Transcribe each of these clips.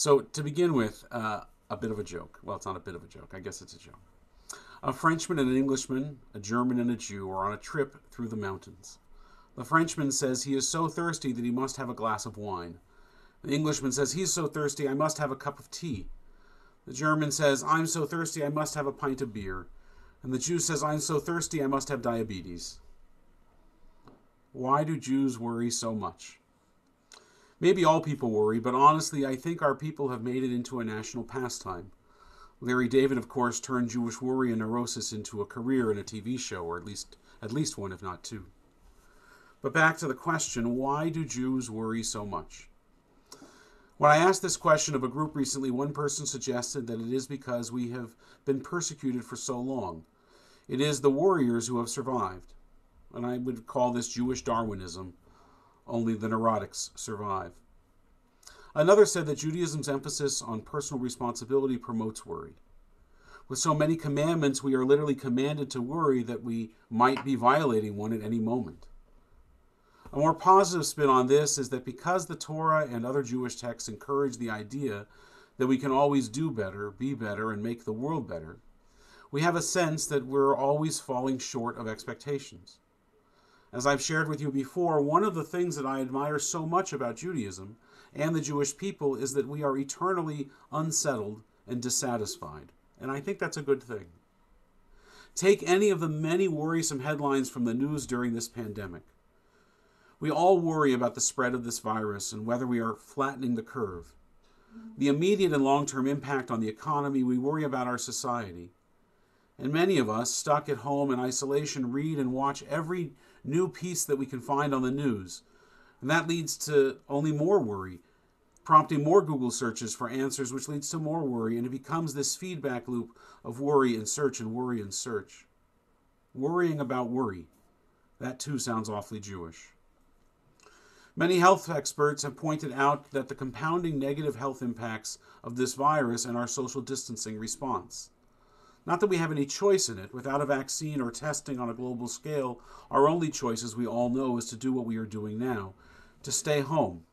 So, to begin with, uh, a bit of a joke. Well, it's not a bit of a joke. I guess it's a joke. A Frenchman and an Englishman, a German and a Jew, are on a trip through the mountains. The Frenchman says he is so thirsty that he must have a glass of wine. The Englishman says he's so thirsty I must have a cup of tea. The German says I'm so thirsty I must have a pint of beer. And the Jew says I'm so thirsty I must have diabetes. Why do Jews worry so much? Maybe all people worry, but honestly, I think our people have made it into a national pastime. Larry David, of course, turned Jewish worry and neurosis into a career in a TV show, or at least at least one, if not two. But back to the question, why do Jews worry so much? When I asked this question of a group recently, one person suggested that it is because we have been persecuted for so long. It is the warriors who have survived. And I would call this Jewish Darwinism, only the neurotics survive. Another said that Judaism's emphasis on personal responsibility promotes worry. With so many commandments, we are literally commanded to worry that we might be violating one at any moment. A more positive spin on this is that because the Torah and other Jewish texts encourage the idea that we can always do better, be better, and make the world better, we have a sense that we're always falling short of expectations. As I've shared with you before, one of the things that I admire so much about Judaism and the Jewish people is that we are eternally unsettled and dissatisfied. And I think that's a good thing. Take any of the many worrisome headlines from the news during this pandemic. We all worry about the spread of this virus and whether we are flattening the curve. The immediate and long term impact on the economy, we worry about our society. And many of us, stuck at home in isolation, read and watch every new piece that we can find on the news. And that leads to only more worry, prompting more Google searches for answers, which leads to more worry. And it becomes this feedback loop of worry and search and worry and search. Worrying about worry. That too sounds awfully Jewish. Many health experts have pointed out that the compounding negative health impacts of this virus and our social distancing response. Not that we have any choice in it. Without a vaccine or testing on a global scale, our only choice, as we all know, is to do what we are doing now to stay home.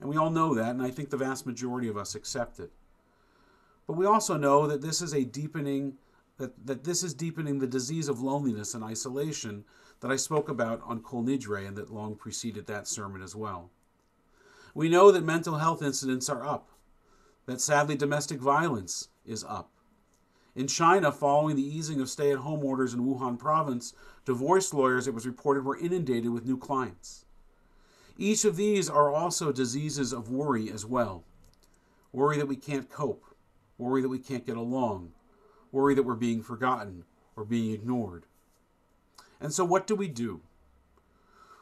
And we all know that, and I think the vast majority of us accept it. But we also know that this is a deepening that, that this is deepening the disease of loneliness and isolation that I spoke about on Kol Nidre and that long preceded that sermon as well. We know that mental health incidents are up, that sadly domestic violence is up, in China, following the easing of stay at home orders in Wuhan province, divorce lawyers, it was reported, were inundated with new clients. Each of these are also diseases of worry as well worry that we can't cope, worry that we can't get along, worry that we're being forgotten or being ignored. And so, what do we do?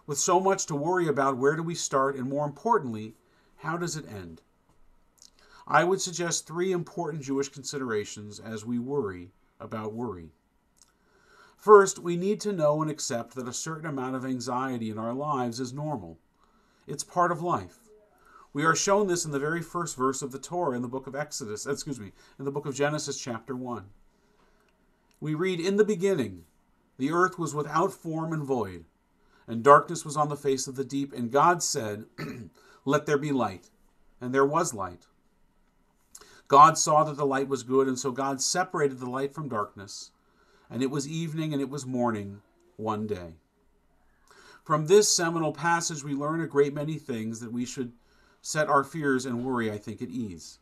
With so much to worry about, where do we start? And more importantly, how does it end? I would suggest three important Jewish considerations as we worry about worry. First, we need to know and accept that a certain amount of anxiety in our lives is normal. It's part of life. We are shown this in the very first verse of the Torah in the book of Exodus, excuse me, in the book of Genesis, chapter 1. We read, In the beginning, the earth was without form and void, and darkness was on the face of the deep, and God said, Let there be light. And there was light. God saw that the light was good, and so God separated the light from darkness. And it was evening and it was morning one day. From this seminal passage, we learn a great many things that we should set our fears and worry, I think, at ease.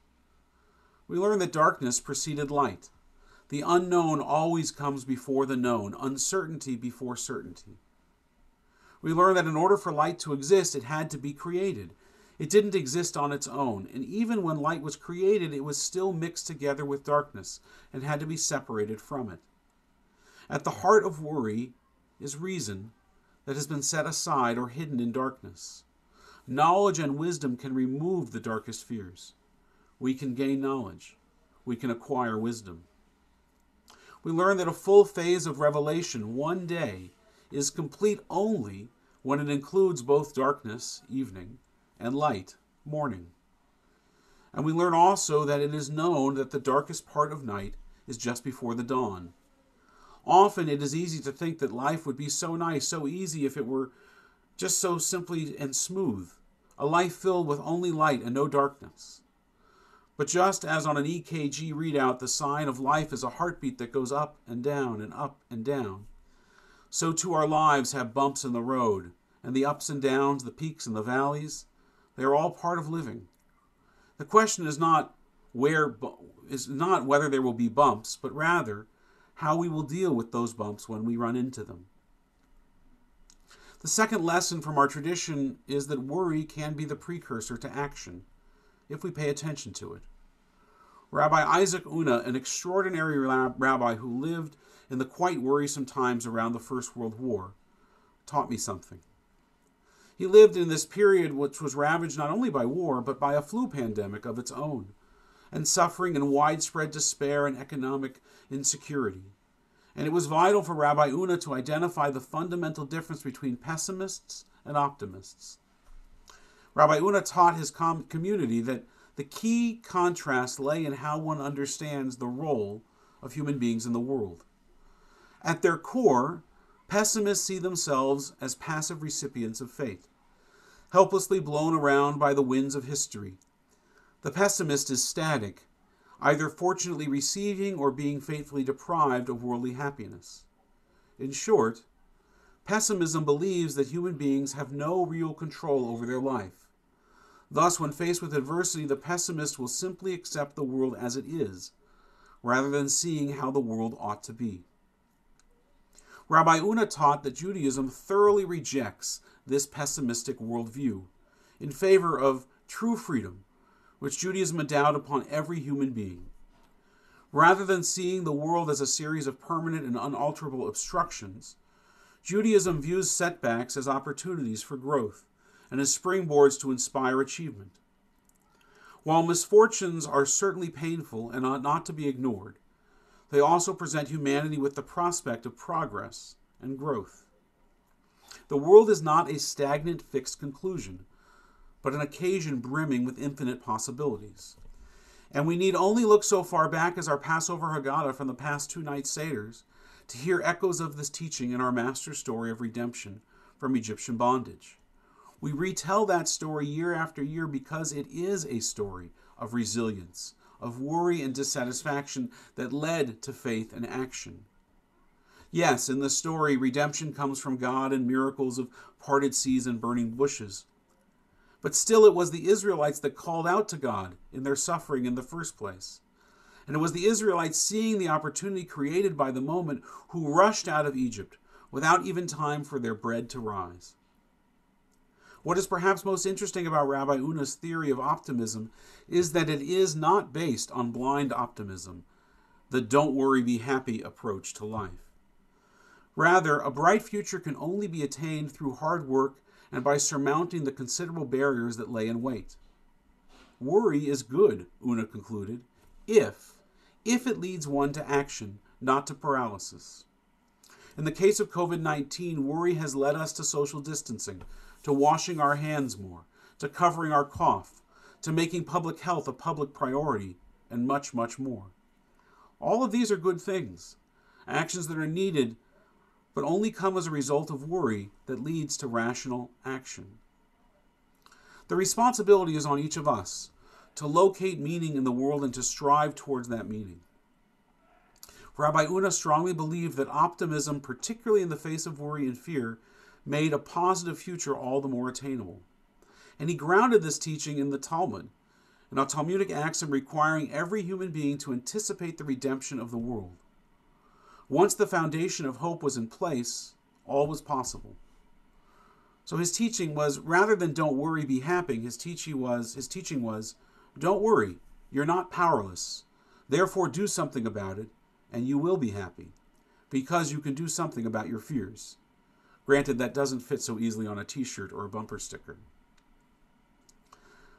We learn that darkness preceded light. The unknown always comes before the known, uncertainty before certainty. We learn that in order for light to exist, it had to be created. It didn't exist on its own, and even when light was created, it was still mixed together with darkness and had to be separated from it. At the heart of worry is reason that has been set aside or hidden in darkness. Knowledge and wisdom can remove the darkest fears. We can gain knowledge. We can acquire wisdom. We learn that a full phase of revelation one day is complete only when it includes both darkness, evening, and light, morning. And we learn also that it is known that the darkest part of night is just before the dawn. Often it is easy to think that life would be so nice, so easy if it were just so simply and smooth, a life filled with only light and no darkness. But just as on an EKG readout, the sign of life is a heartbeat that goes up and down and up and down, so too our lives have bumps in the road, and the ups and downs, the peaks and the valleys, they are all part of living. The question is not where is not whether there will be bumps, but rather how we will deal with those bumps when we run into them. The second lesson from our tradition is that worry can be the precursor to action if we pay attention to it. Rabbi Isaac Unna, an extraordinary rabbi who lived in the quite worrisome times around the First World War, taught me something. He lived in this period which was ravaged not only by war, but by a flu pandemic of its own, and suffering and widespread despair and economic insecurity. And it was vital for Rabbi Unna to identify the fundamental difference between pessimists and optimists. Rabbi Unna taught his com- community that the key contrast lay in how one understands the role of human beings in the world. At their core, pessimists see themselves as passive recipients of fate, helplessly blown around by the winds of history. The pessimist is static, either fortunately receiving or being faithfully deprived of worldly happiness. In short, pessimism believes that human beings have no real control over their life Thus, when faced with adversity, the pessimist will simply accept the world as it is, rather than seeing how the world ought to be. Rabbi Unna taught that Judaism thoroughly rejects this pessimistic worldview in favor of true freedom, which Judaism endowed upon every human being. Rather than seeing the world as a series of permanent and unalterable obstructions, Judaism views setbacks as opportunities for growth and as springboards to inspire achievement. While misfortunes are certainly painful and ought not to be ignored, they also present humanity with the prospect of progress and growth. The world is not a stagnant, fixed conclusion, but an occasion brimming with infinite possibilities. And we need only look so far back as our Passover Haggadah from the past two night Seders to hear echoes of this teaching in our Master's story of redemption from Egyptian bondage. We retell that story year after year because it is a story of resilience, of worry and dissatisfaction that led to faith and action. Yes, in the story, redemption comes from God and miracles of parted seas and burning bushes. But still, it was the Israelites that called out to God in their suffering in the first place. And it was the Israelites seeing the opportunity created by the moment who rushed out of Egypt without even time for their bread to rise. What is perhaps most interesting about Rabbi Unna's theory of optimism is that it is not based on blind optimism, the don't worry, be happy approach to life. Rather, a bright future can only be attained through hard work and by surmounting the considerable barriers that lay in wait. Worry is good, Una concluded, if, if it leads one to action, not to paralysis. In the case of COVID 19, worry has led us to social distancing, to washing our hands more, to covering our cough, to making public health a public priority, and much, much more. All of these are good things, actions that are needed, but only come as a result of worry that leads to rational action. The responsibility is on each of us to locate meaning in the world and to strive towards that meaning. Rabbi Unna strongly believed that optimism, particularly in the face of worry and fear, made a positive future all the more attainable. And he grounded this teaching in the Talmud, in a Talmudic axiom requiring every human being to anticipate the redemption of the world. Once the foundation of hope was in place, all was possible. So his teaching was rather than don't worry, be happy, his teaching was his teaching was don't worry, you're not powerless. Therefore do something about it and you will be happy because you can do something about your fears. Granted, that doesn't fit so easily on a t shirt or a bumper sticker.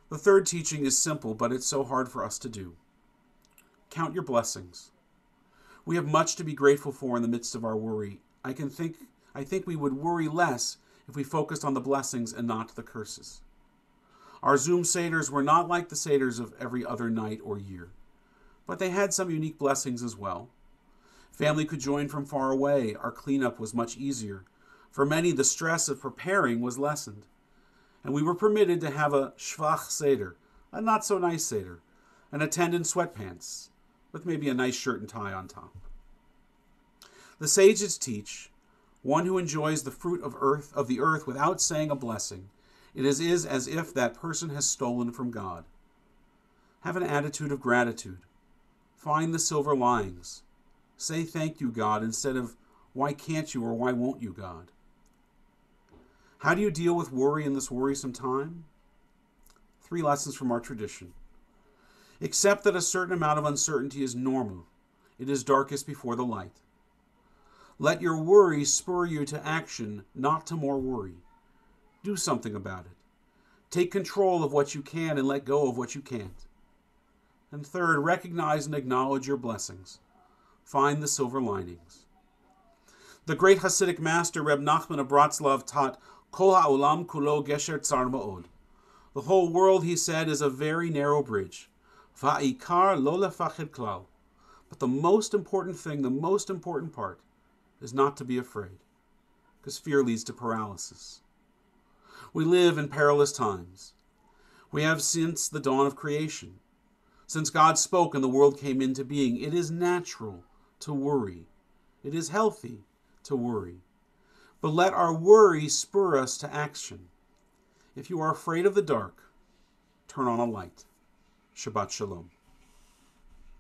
The third teaching is simple, but it's so hard for us to do. Count your blessings. We have much to be grateful for in the midst of our worry. I can think I think we would worry less if we focused on the blessings and not the curses. Our Zoom Seders were not like the Seders of every other night or year, but they had some unique blessings as well. Family could join from far away. Our cleanup was much easier. For many, the stress of preparing was lessened, and we were permitted to have a shvach seder, a not so nice seder, and attend in sweatpants, with maybe a nice shirt and tie on top. The sages teach one who enjoys the fruit of earth of the earth without saying a blessing, it is, is as if that person has stolen from God. Have an attitude of gratitude. Find the silver linings. Say thank you, God, instead of why can't you or why won't you, God? How do you deal with worry in this worrisome time? Three lessons from our tradition. Accept that a certain amount of uncertainty is normal. It is darkest before the light. Let your worry spur you to action, not to more worry. Do something about it. Take control of what you can and let go of what you can't. And third, recognize and acknowledge your blessings. Find the silver linings. The great Hasidic master Reb Nachman of Bratslav taught Kulo gesher ma'od. The whole world, he said, is a very narrow bridge. Va'ikar. But the most important thing, the most important part, is not to be afraid, because fear leads to paralysis. We live in perilous times. We have since the dawn of creation. Since God spoke and the world came into being, it is natural to worry. It is healthy to worry. But let our worry spur us to action. If you are afraid of the dark, turn on a light. Shabbat Shalom.